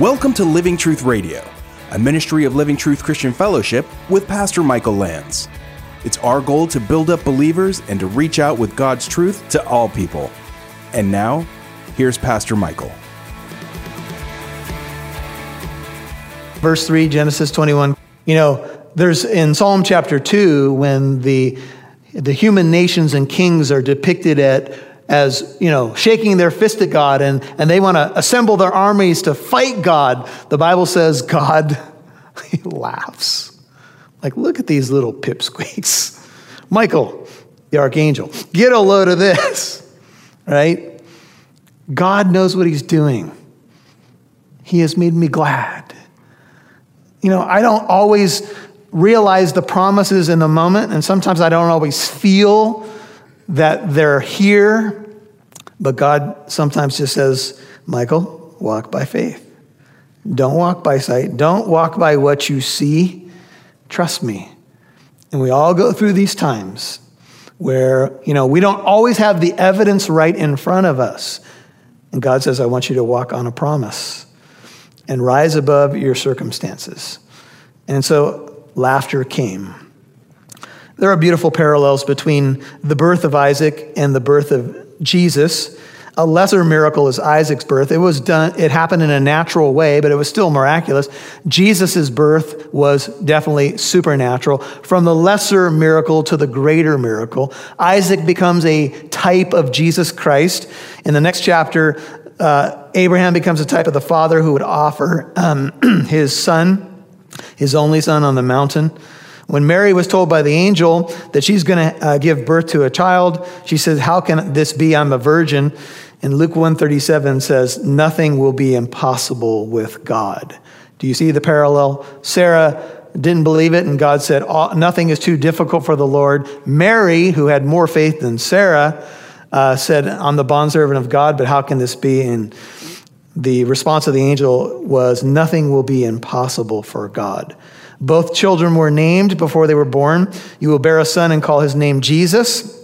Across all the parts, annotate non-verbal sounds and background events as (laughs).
Welcome to Living Truth Radio, a ministry of Living Truth Christian Fellowship with Pastor Michael Lands. It's our goal to build up believers and to reach out with God's truth to all people. And now, here's Pastor Michael. Verse 3, Genesis 21. You know, there's in Psalm chapter 2 when the the human nations and kings are depicted at as you know shaking their fist at god and, and they want to assemble their armies to fight god. The bible says god (laughs) he laughs. Like look at these little pipsqueaks. (laughs) Michael the archangel get a load of this (laughs) right? God knows what he's doing. He has made me glad. You know i don't always realize the promises in the moment, and sometimes I don't always feel that they're here. But God sometimes just says, Michael, walk by faith. Don't walk by sight. Don't walk by what you see. Trust me. And we all go through these times where, you know, we don't always have the evidence right in front of us. And God says, I want you to walk on a promise and rise above your circumstances. And so laughter came. There are beautiful parallels between the birth of Isaac and the birth of Jesus. A lesser miracle is Isaac's birth. It was done, it happened in a natural way, but it was still miraculous. Jesus' birth was definitely supernatural. From the lesser miracle to the greater miracle, Isaac becomes a type of Jesus Christ. In the next chapter, uh, Abraham becomes a type of the father who would offer um, (clears throat) his son his only son on the mountain. When Mary was told by the angel that she's going to uh, give birth to a child, she says, How can this be? I'm a virgin. And Luke 137 says, Nothing will be impossible with God. Do you see the parallel? Sarah didn't believe it, and God said, Nothing is too difficult for the Lord. Mary, who had more faith than Sarah, uh, said, I'm the bondservant of God, but how can this be? And the response of the angel was, Nothing will be impossible for God. Both children were named before they were born. You will bear a son and call his name Jesus.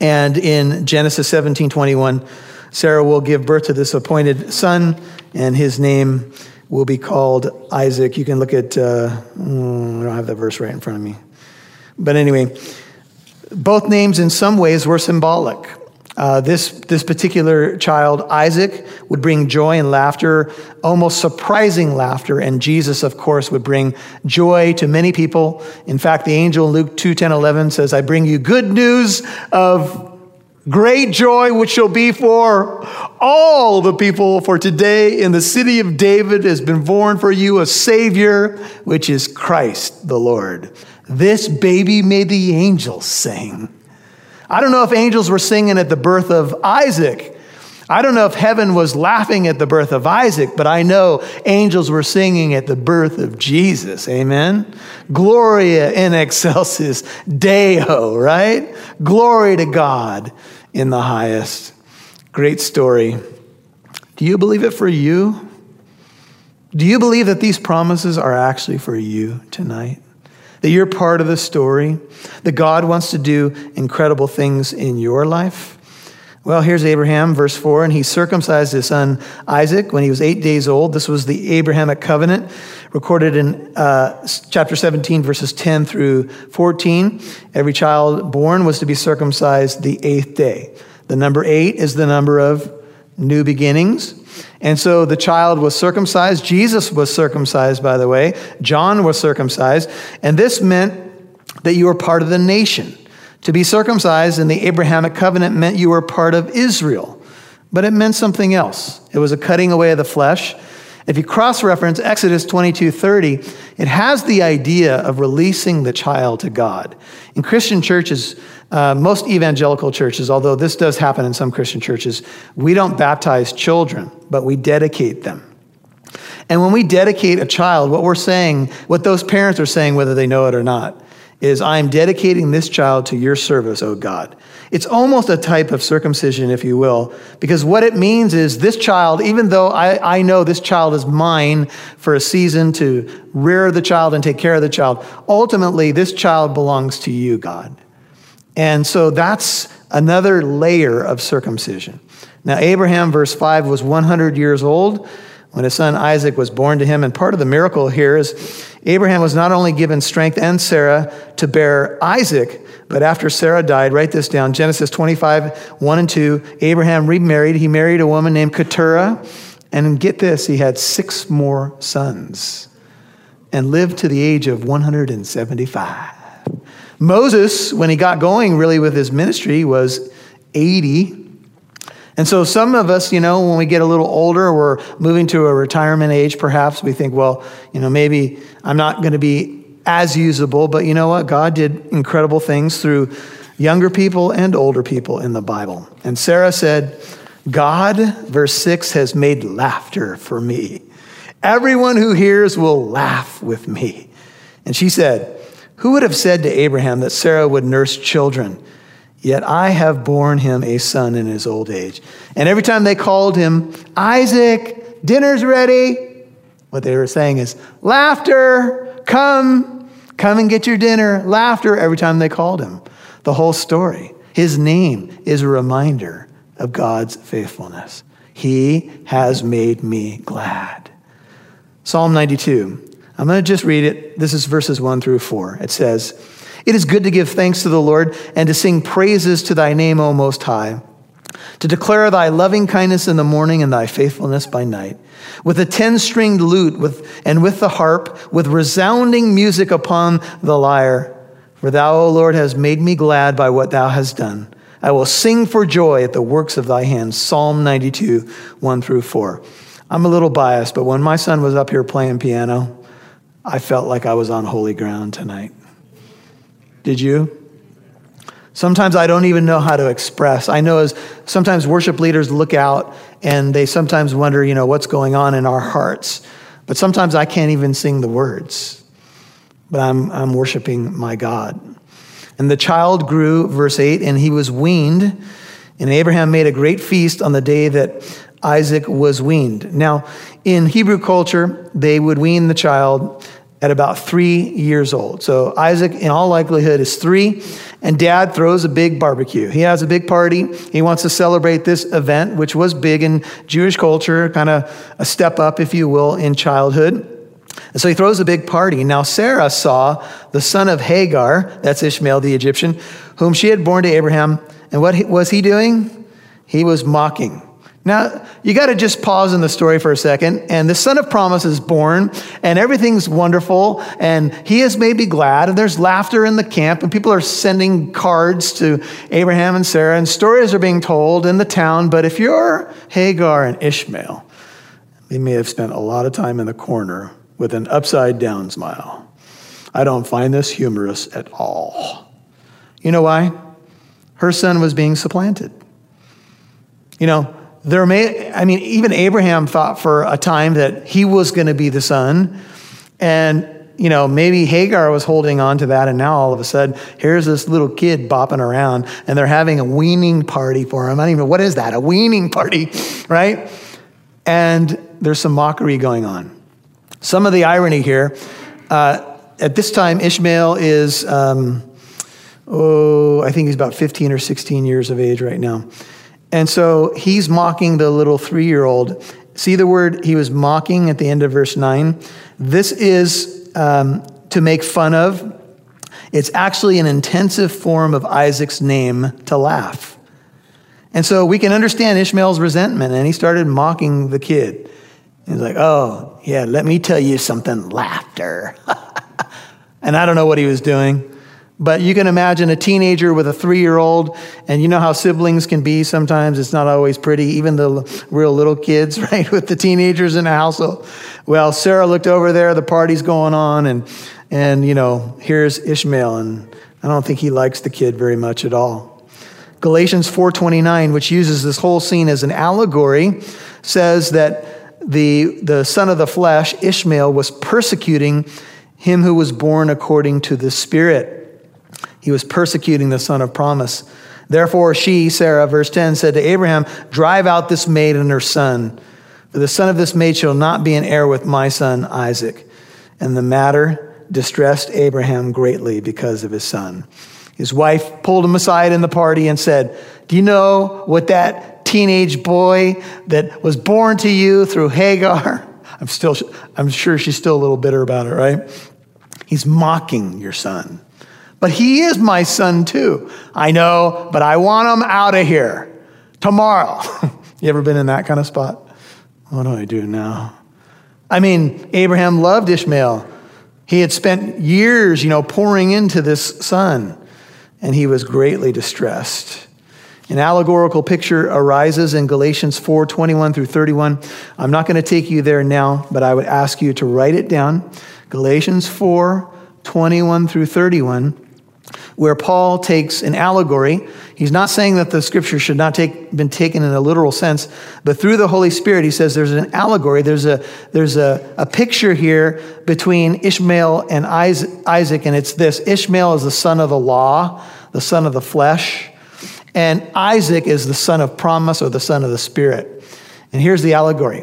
And in Genesis 17 21, Sarah will give birth to this appointed son, and his name will be called Isaac. You can look at, uh, mm, I don't have that verse right in front of me. But anyway, both names in some ways were symbolic. Uh, this, this particular child, Isaac, would bring joy and laughter, almost surprising laughter, and Jesus, of course, would bring joy to many people. In fact, the angel in Luke 2 10 11 says, I bring you good news of great joy, which shall be for all the people. For today in the city of David has been born for you a Savior, which is Christ the Lord. This baby made the angels sing. I don't know if angels were singing at the birth of Isaac. I don't know if heaven was laughing at the birth of Isaac, but I know angels were singing at the birth of Jesus. Amen. Gloria in excelsis Deo, right? Glory to God in the highest. Great story. Do you believe it for you? Do you believe that these promises are actually for you tonight? That you're part of the story, that God wants to do incredible things in your life? Well, here's Abraham, verse 4, and he circumcised his son Isaac when he was eight days old. This was the Abrahamic covenant recorded in uh, chapter 17, verses 10 through 14. Every child born was to be circumcised the eighth day. The number eight is the number of new beginnings. And so the child was circumcised. Jesus was circumcised, by the way. John was circumcised. And this meant that you were part of the nation. To be circumcised in the Abrahamic covenant meant you were part of Israel. But it meant something else. It was a cutting away of the flesh. If you cross reference Exodus 22 30, it has the idea of releasing the child to God. In Christian churches, uh, most evangelical churches, although this does happen in some Christian churches, we don't baptize children, but we dedicate them. And when we dedicate a child, what we're saying, what those parents are saying, whether they know it or not, is I'm dedicating this child to your service, O God. It's almost a type of circumcision, if you will, because what it means is this child, even though I, I know this child is mine for a season to rear the child and take care of the child, ultimately this child belongs to you, God. And so that's another layer of circumcision. Now, Abraham, verse 5, was 100 years old when his son Isaac was born to him. And part of the miracle here is Abraham was not only given strength and Sarah to bear Isaac, but after Sarah died, write this down Genesis 25, 1 and 2, Abraham remarried. He married a woman named Keturah. And get this, he had six more sons and lived to the age of 175. Moses, when he got going really with his ministry, was 80. And so some of us, you know, when we get a little older, we're moving to a retirement age, perhaps, we think, well, you know, maybe I'm not going to be as usable. But you know what? God did incredible things through younger people and older people in the Bible. And Sarah said, God, verse 6, has made laughter for me. Everyone who hears will laugh with me. And she said, Who would have said to Abraham that Sarah would nurse children? Yet I have borne him a son in his old age. And every time they called him, Isaac, dinner's ready, what they were saying is, Laughter, come, come and get your dinner. Laughter every time they called him. The whole story. His name is a reminder of God's faithfulness. He has made me glad. Psalm 92. I'm going to just read it. This is verses 1 through 4. It says, It is good to give thanks to the Lord and to sing praises to thy name, O Most High, to declare thy loving kindness in the morning and thy faithfulness by night. With a ten stringed lute with, and with the harp, with resounding music upon the lyre. For thou, O Lord, hast made me glad by what thou hast done. I will sing for joy at the works of thy hands. Psalm 92, 1 through 4. I'm a little biased, but when my son was up here playing piano, I felt like I was on holy ground tonight. Did you? Sometimes I don't even know how to express. I know as sometimes worship leaders look out and they sometimes wonder, you know, what's going on in our hearts. But sometimes I can't even sing the words. But I'm, I'm worshiping my God. And the child grew, verse 8, and he was weaned. And Abraham made a great feast on the day that Isaac was weaned. Now, in Hebrew culture, they would wean the child at about three years old. So Isaac, in all likelihood, is three, and dad throws a big barbecue. He has a big party. He wants to celebrate this event, which was big in Jewish culture, kind of a step up, if you will, in childhood. And so he throws a big party. Now, Sarah saw the son of Hagar, that's Ishmael the Egyptian, whom she had born to Abraham. And what was he doing? He was mocking. Now, you got to just pause in the story for a second. And the son of promise is born, and everything's wonderful, and he made me glad. And there's laughter in the camp, and people are sending cards to Abraham and Sarah, and stories are being told in the town. But if you're Hagar and Ishmael, they may have spent a lot of time in the corner with an upside down smile. I don't find this humorous at all. You know why? Her son was being supplanted. You know, there may, I mean, even Abraham thought for a time that he was going to be the son. And, you know, maybe Hagar was holding on to that. And now all of a sudden, here's this little kid bopping around and they're having a weaning party for him. I don't even know, what is that? A weaning party, (laughs) right? And there's some mockery going on. Some of the irony here uh, at this time, Ishmael is, um, oh, I think he's about 15 or 16 years of age right now. And so he's mocking the little three year old. See the word he was mocking at the end of verse 9? This is um, to make fun of. It's actually an intensive form of Isaac's name to laugh. And so we can understand Ishmael's resentment, and he started mocking the kid. He's like, oh, yeah, let me tell you something laughter. (laughs) and I don't know what he was doing. But you can imagine a teenager with a three year old, and you know how siblings can be sometimes. It's not always pretty, even the real little kids, (laughs) right, with the teenagers in the household. Well, Sarah looked over there, the party's going on, and, and you know, here's Ishmael, and I don't think he likes the kid very much at all. Galatians 4:29, which uses this whole scene as an allegory, says that the, the son of the flesh, Ishmael, was persecuting him who was born according to the Spirit. He was persecuting the son of promise. Therefore, she, Sarah, verse 10, said to Abraham, Drive out this maid and her son, for the son of this maid shall not be an heir with my son Isaac. And the matter distressed Abraham greatly because of his son. His wife pulled him aside in the party and said, Do you know what that teenage boy that was born to you through Hagar. (laughs) I'm still, I'm sure she's still a little bitter about it, right? He's mocking your son. But he is my son too. I know, but I want him out of here tomorrow. (laughs) you ever been in that kind of spot? What do I do now? I mean, Abraham loved Ishmael. He had spent years, you know, pouring into this son, and he was greatly distressed. An allegorical picture arises in Galatians 4 21 through 31. I'm not going to take you there now, but I would ask you to write it down. Galatians 4 21 through 31, where Paul takes an allegory. He's not saying that the scripture should not take, been taken in a literal sense, but through the Holy Spirit, he says there's an allegory, there's a, there's a, a picture here between Ishmael and Isaac, and it's this Ishmael is the son of the law, the son of the flesh. And Isaac is the son of promise or the son of the spirit. And here's the allegory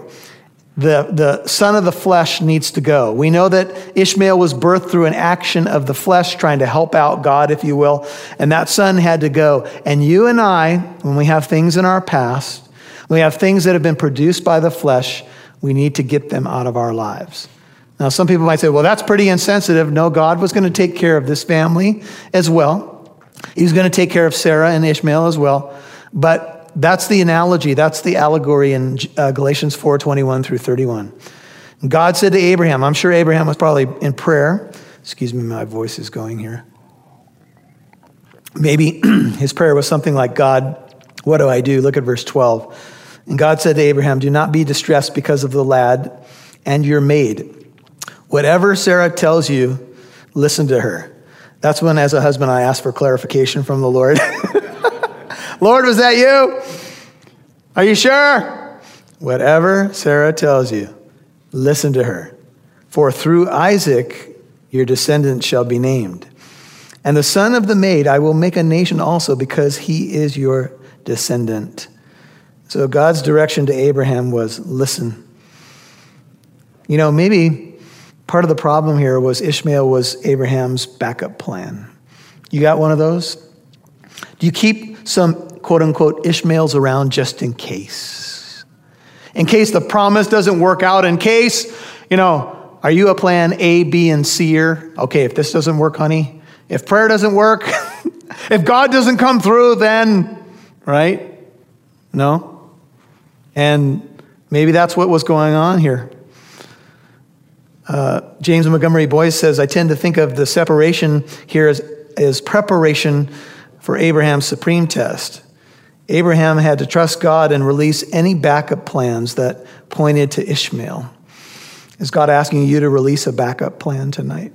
the, the son of the flesh needs to go. We know that Ishmael was birthed through an action of the flesh, trying to help out God, if you will, and that son had to go. And you and I, when we have things in our past, we have things that have been produced by the flesh, we need to get them out of our lives. Now, some people might say, well, that's pretty insensitive. No, God was going to take care of this family as well. He was going to take care of Sarah and Ishmael as well. But that's the analogy, that's the allegory in uh, Galatians 4 21 through 31. God said to Abraham, I'm sure Abraham was probably in prayer. Excuse me, my voice is going here. Maybe (clears throat) his prayer was something like, God, what do I do? Look at verse 12. And God said to Abraham, Do not be distressed because of the lad and your maid. Whatever Sarah tells you, listen to her. That's when, as a husband, I ask for clarification from the Lord. (laughs) Lord, was that you? Are you sure? Whatever Sarah tells you, listen to her. For through Isaac your descendant shall be named. And the son of the maid I will make a nation also because he is your descendant. So God's direction to Abraham was listen. You know, maybe Part of the problem here was Ishmael was Abraham's backup plan. You got one of those? Do you keep some quote unquote Ishmaels around just in case? In case the promise doesn't work out, in case, you know, are you a plan A, B, and C Okay, if this doesn't work, honey, if prayer doesn't work, (laughs) if God doesn't come through, then, right? No? And maybe that's what was going on here. Uh, James Montgomery Boice says, I tend to think of the separation here as, as preparation for Abraham's supreme test. Abraham had to trust God and release any backup plans that pointed to Ishmael. Is God asking you to release a backup plan tonight?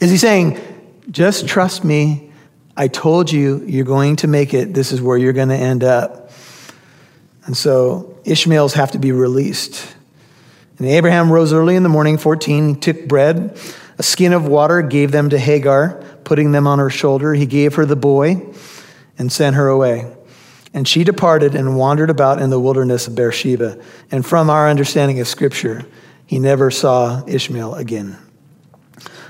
Is he saying, just trust me? I told you you're going to make it. This is where you're going to end up. And so Ishmaels have to be released. And Abraham rose early in the morning, 14, took bread, a skin of water, gave them to Hagar, putting them on her shoulder. He gave her the boy and sent her away. And she departed and wandered about in the wilderness of Beersheba. And from our understanding of Scripture, he never saw Ishmael again.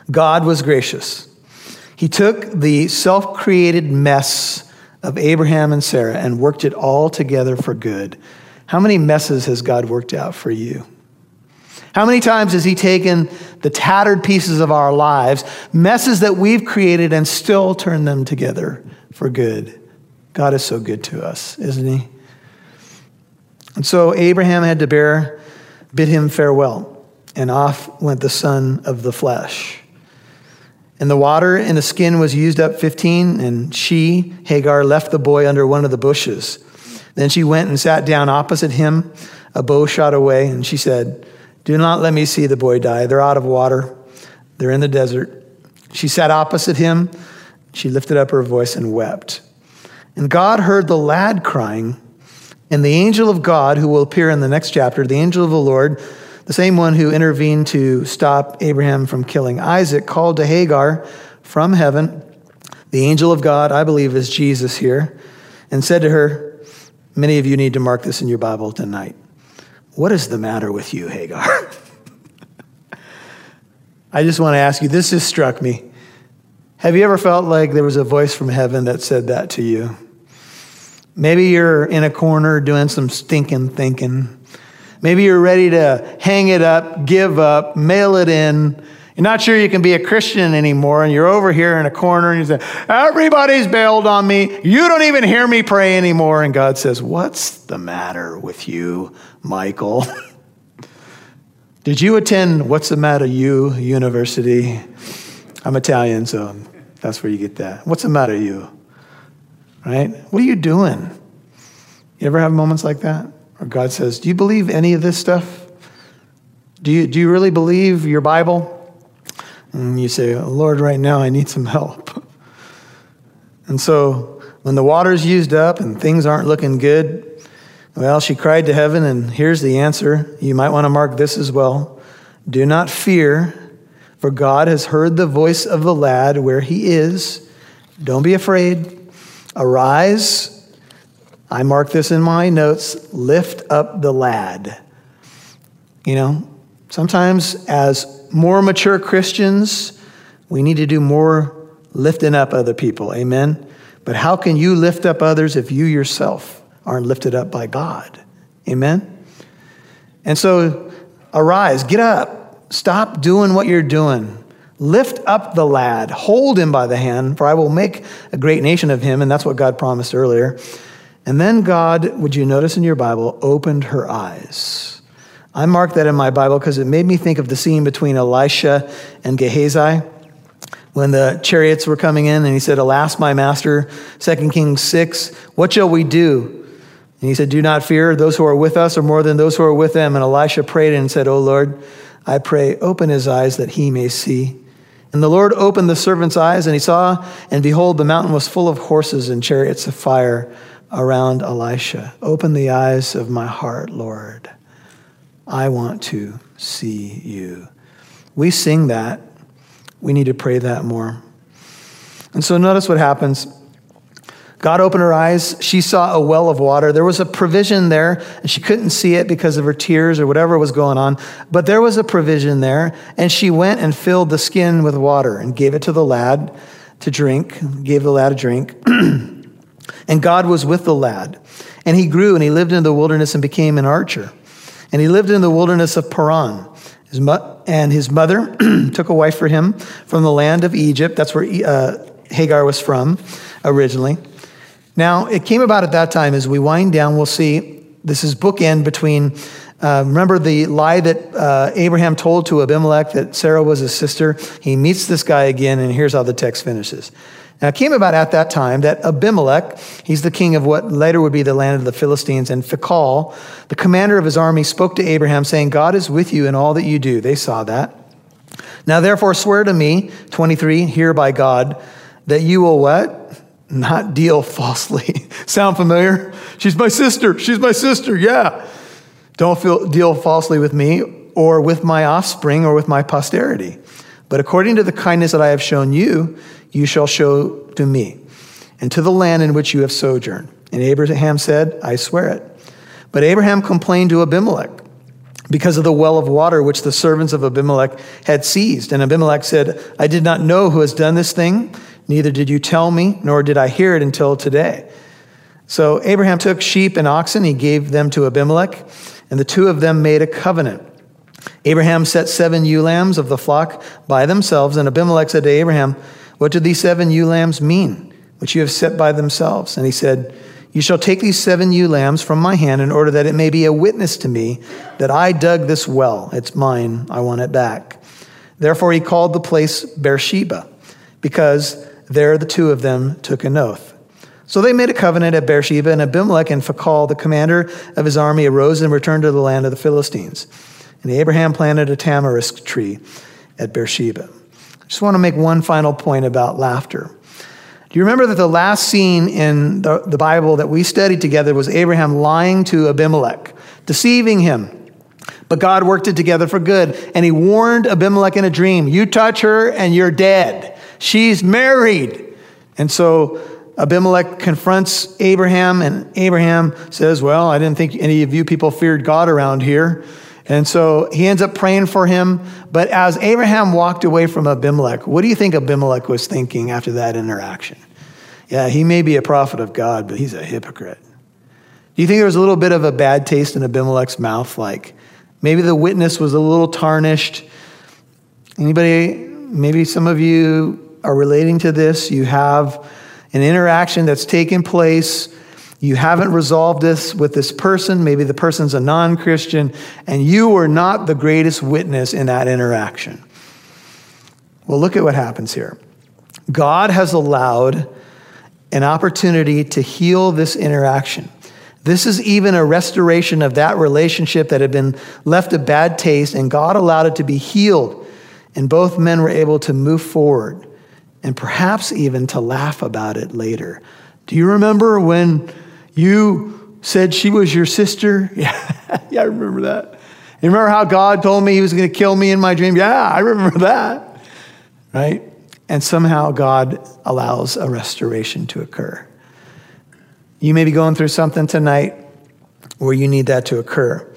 God was gracious. He took the self created mess of Abraham and Sarah and worked it all together for good. How many messes has God worked out for you? How many times has He taken the tattered pieces of our lives, messes that we've created, and still turn them together for good? God is so good to us, isn't He? And so Abraham had to bear, bid him farewell, and off went the son of the flesh. And the water in the skin was used up 15, and she, Hagar, left the boy under one of the bushes. Then she went and sat down opposite him, a bow shot away, and she said, do not let me see the boy die. They're out of water, they're in the desert. She sat opposite him. She lifted up her voice and wept. And God heard the lad crying. And the angel of God, who will appear in the next chapter, the angel of the Lord, the same one who intervened to stop Abraham from killing Isaac, called to Hagar from heaven. The angel of God, I believe, is Jesus here, and said to her, Many of you need to mark this in your Bible tonight. What is the matter with you, Hagar? (laughs) I just want to ask you this just struck me. Have you ever felt like there was a voice from heaven that said that to you? Maybe you're in a corner doing some stinking thinking. Maybe you're ready to hang it up, give up, mail it in. You're not sure you can be a Christian anymore, and you're over here in a corner and you say, Everybody's bailed on me. You don't even hear me pray anymore. And God says, What's the matter with you, Michael? (laughs) Did you attend What's the Matter You University? I'm Italian, so that's where you get that. What's the matter, you? Right? What are you doing? You ever have moments like that? Or God says, Do you believe any of this stuff? Do you, do you really believe your Bible? And you say, Lord, right now I need some help. And so when the water's used up and things aren't looking good, well, she cried to heaven, and here's the answer. You might want to mark this as well. Do not fear, for God has heard the voice of the lad where he is. Don't be afraid. Arise. I mark this in my notes. Lift up the lad. You know, sometimes as more mature Christians, we need to do more lifting up other people. Amen. But how can you lift up others if you yourself aren't lifted up by God? Amen. And so arise, get up. Stop doing what you're doing. Lift up the lad, hold him by the hand, for I will make a great nation of him. And that's what God promised earlier. And then God, would you notice in your Bible, opened her eyes. I marked that in my Bible because it made me think of the scene between Elisha and Gehazi when the chariots were coming in, and he said, Alas, my master, 2 Kings 6, what shall we do? And he said, Do not fear, those who are with us are more than those who are with them. And Elisha prayed and said, O Lord, I pray, open his eyes that he may see. And the Lord opened the servant's eyes, and he saw, and behold, the mountain was full of horses and chariots of fire around Elisha. Open the eyes of my heart, Lord. I want to see you. We sing that. We need to pray that more. And so notice what happens. God opened her eyes. She saw a well of water. There was a provision there, and she couldn't see it because of her tears or whatever was going on. But there was a provision there, and she went and filled the skin with water and gave it to the lad to drink, gave the lad a drink. (clears throat) and God was with the lad. And he grew, and he lived in the wilderness and became an archer. And he lived in the wilderness of Paran. His mo- and his mother (clears throat) took a wife for him from the land of Egypt. That's where uh, Hagar was from originally. Now, it came about at that time as we wind down, we'll see this is bookend between. Uh, remember the lie that uh, Abraham told to Abimelech that Sarah was his sister? He meets this guy again, and here's how the text finishes. Now, it came about at that time that Abimelech, he's the king of what later would be the land of the Philistines, and Phicol, the commander of his army, spoke to Abraham, saying, God is with you in all that you do. They saw that. Now, therefore, swear to me, 23, here by God, that you will what? not deal falsely. (laughs) Sound familiar? She's my sister. She's my sister. Yeah. Don't feel, deal falsely with me or with my offspring or with my posterity. But according to the kindness that I have shown you, you shall show to me and to the land in which you have sojourned. And Abraham said, I swear it. But Abraham complained to Abimelech because of the well of water which the servants of Abimelech had seized. And Abimelech said, I did not know who has done this thing Neither did you tell me, nor did I hear it until today. So Abraham took sheep and oxen, he gave them to Abimelech, and the two of them made a covenant. Abraham set seven ewe lambs of the flock by themselves, and Abimelech said to Abraham, What do these seven ewe lambs mean, which you have set by themselves? And he said, You shall take these seven ewe lambs from my hand in order that it may be a witness to me that I dug this well. It's mine, I want it back. Therefore, he called the place Beersheba, because there, the two of them took an oath. So they made a covenant at Beersheba, and Abimelech and Phicol, the commander of his army, arose and returned to the land of the Philistines. And Abraham planted a tamarisk tree at Beersheba. I just want to make one final point about laughter. Do you remember that the last scene in the, the Bible that we studied together was Abraham lying to Abimelech, deceiving him? But God worked it together for good. And he warned Abimelech in a dream You touch her and you're dead. She's married. And so Abimelech confronts Abraham, and Abraham says, Well, I didn't think any of you people feared God around here. And so he ends up praying for him. But as Abraham walked away from Abimelech, what do you think Abimelech was thinking after that interaction? Yeah, he may be a prophet of God, but he's a hypocrite. Do you think there was a little bit of a bad taste in Abimelech's mouth? Like maybe the witness was a little tarnished. Anybody, maybe some of you are relating to this. You have an interaction that's taken place. You haven't resolved this with this person. Maybe the person's a non Christian, and you were not the greatest witness in that interaction. Well, look at what happens here. God has allowed an opportunity to heal this interaction. This is even a restoration of that relationship that had been left a bad taste, and God allowed it to be healed. And both men were able to move forward and perhaps even to laugh about it later. Do you remember when you said she was your sister? Yeah, (laughs) yeah I remember that. You remember how God told me he was going to kill me in my dream? Yeah, I remember that. Right? And somehow God allows a restoration to occur. You may be going through something tonight where you need that to occur.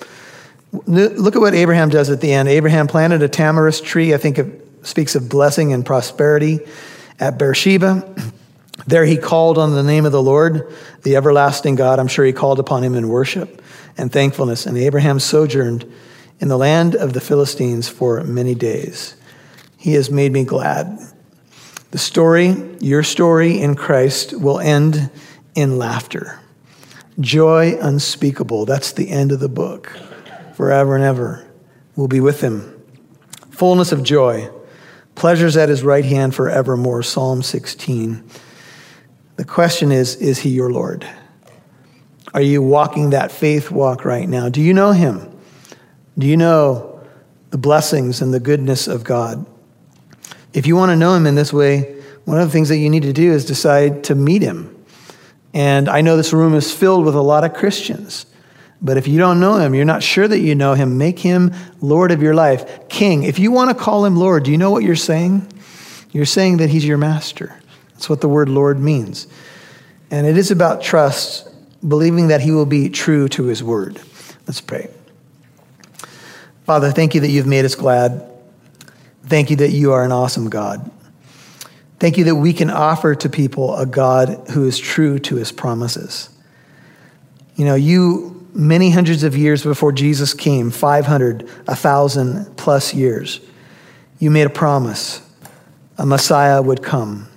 Look at what Abraham does at the end. Abraham planted a tamarisk tree. I think it speaks of blessing and prosperity at Beersheba. (clears throat) There he called on the name of the Lord, the everlasting God. I'm sure he called upon him in worship and thankfulness. And Abraham sojourned in the land of the Philistines for many days. He has made me glad. The story, your story in Christ, will end in laughter. Joy unspeakable. That's the end of the book. Forever and ever. We'll be with him. Fullness of joy pleasures at his right hand forevermore. Psalm 16. The question is Is he your Lord? Are you walking that faith walk right now? Do you know him? Do you know the blessings and the goodness of God? If you want to know him in this way, one of the things that you need to do is decide to meet him. And I know this room is filled with a lot of Christians. But if you don't know him, you're not sure that you know him, make him Lord of your life, King. If you want to call him Lord, do you know what you're saying? You're saying that he's your master. That's what the word Lord means. And it is about trust, believing that he will be true to his word. Let's pray. Father, thank you that you've made us glad. Thank you that you are an awesome God. Thank you that we can offer to people a God who is true to his promises. You know, you many hundreds of years before Jesus came 500, 1,000 plus years you made a promise a Messiah would come.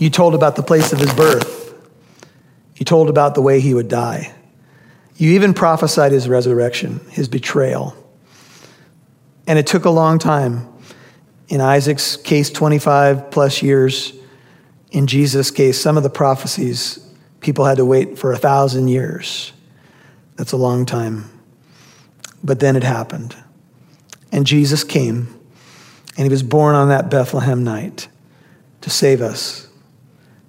You told about the place of his birth, you told about the way he would die. You even prophesied his resurrection, his betrayal. And it took a long time. In Isaac's case, 25 plus years. In Jesus' case, some of the prophecies, people had to wait for a thousand years. That's a long time. But then it happened. And Jesus came, and he was born on that Bethlehem night to save us,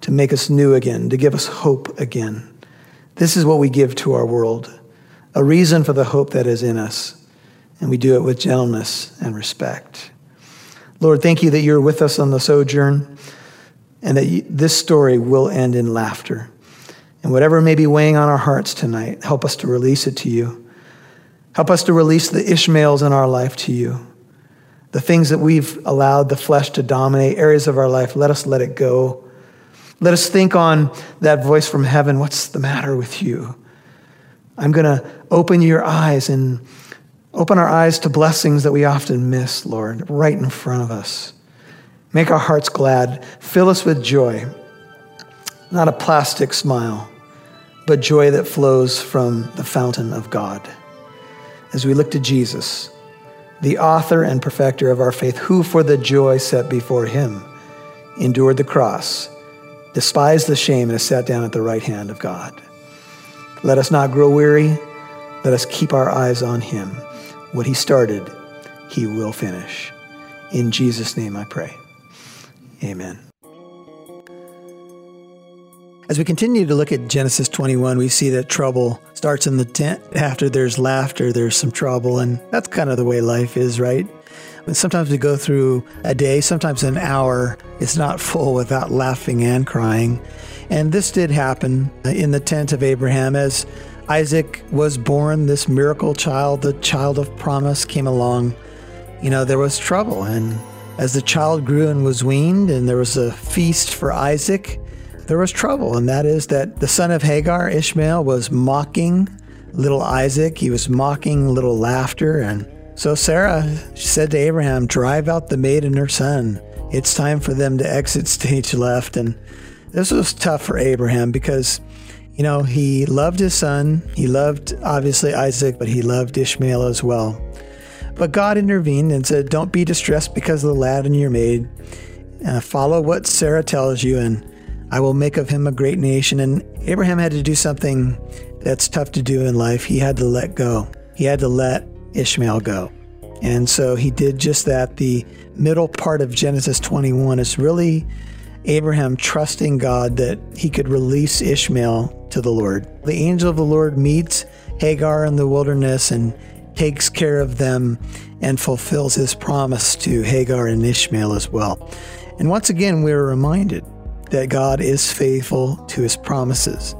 to make us new again, to give us hope again. This is what we give to our world a reason for the hope that is in us. And we do it with gentleness and respect. Lord, thank you that you're with us on the sojourn and that this story will end in laughter. And whatever may be weighing on our hearts tonight, help us to release it to you. Help us to release the Ishmaels in our life to you. The things that we've allowed the flesh to dominate, areas of our life, let us let it go. Let us think on that voice from heaven what's the matter with you? I'm going to open your eyes and open our eyes to blessings that we often miss, Lord, right in front of us. Make our hearts glad. Fill us with joy, not a plastic smile but joy that flows from the fountain of God. As we look to Jesus, the author and perfecter of our faith, who for the joy set before him endured the cross, despised the shame, and has sat down at the right hand of God. Let us not grow weary. Let us keep our eyes on him. What he started, he will finish. In Jesus' name I pray. Amen. As we continue to look at Genesis 21, we see that trouble starts in the tent. After there's laughter, there's some trouble. And that's kind of the way life is, right? But sometimes we go through a day, sometimes an hour. It's not full without laughing and crying. And this did happen in the tent of Abraham as Isaac was born, this miracle child, the child of promise came along. You know, there was trouble. And as the child grew and was weaned, and there was a feast for Isaac, there was trouble, and that is that the son of Hagar, Ishmael, was mocking little Isaac. He was mocking little laughter. And so Sarah said to Abraham, Drive out the maid and her son. It's time for them to exit stage (laughs) left. And this was tough for Abraham because, you know, he loved his son. He loved, obviously, Isaac, but he loved Ishmael as well. But God intervened and said, Don't be distressed because of the lad and your maid. Uh, follow what Sarah tells you, and I will make of him a great nation. And Abraham had to do something that's tough to do in life. He had to let go, he had to let Ishmael go. And so he did just that. The middle part of Genesis 21 is really Abraham trusting God that he could release Ishmael to the Lord. The angel of the Lord meets Hagar in the wilderness and takes care of them and fulfills his promise to Hagar and Ishmael as well. And once again, we're reminded that God is faithful to his promises.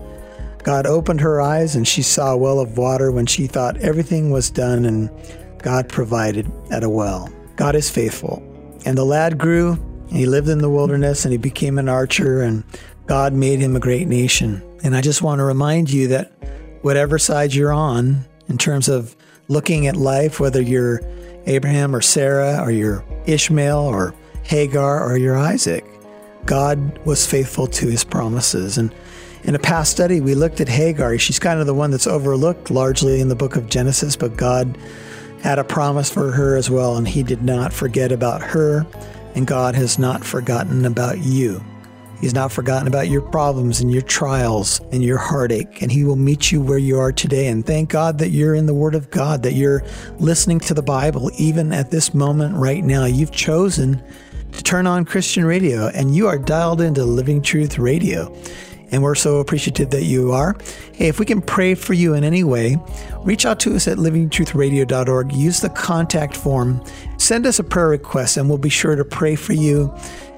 God opened her eyes and she saw a well of water when she thought everything was done, and God provided at a well. God is faithful. And the lad grew, and he lived in the wilderness, and he became an archer, and God made him a great nation. And I just want to remind you that whatever side you're on, in terms of looking at life, whether you're Abraham or Sarah, or you're Ishmael or Hagar or you're Isaac, God was faithful to his promises. And in a past study, we looked at Hagar. She's kind of the one that's overlooked largely in the book of Genesis, but God had a promise for her as well, and he did not forget about her, and God has not forgotten about you. He's not forgotten about your problems and your trials and your heartache, and He will meet you where you are today. And thank God that you're in the Word of God, that you're listening to the Bible, even at this moment right now. You've chosen to turn on Christian radio, and you are dialed into Living Truth Radio. And we're so appreciative that you are. Hey, if we can pray for you in any way, reach out to us at livingtruthradio.org. Use the contact form. Send us a prayer request, and we'll be sure to pray for you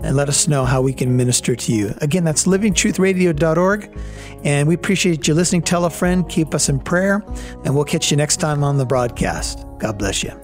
and let us know how we can minister to you. Again, that's livingtruthradio.org. And we appreciate you listening. Tell a friend, keep us in prayer, and we'll catch you next time on the broadcast. God bless you.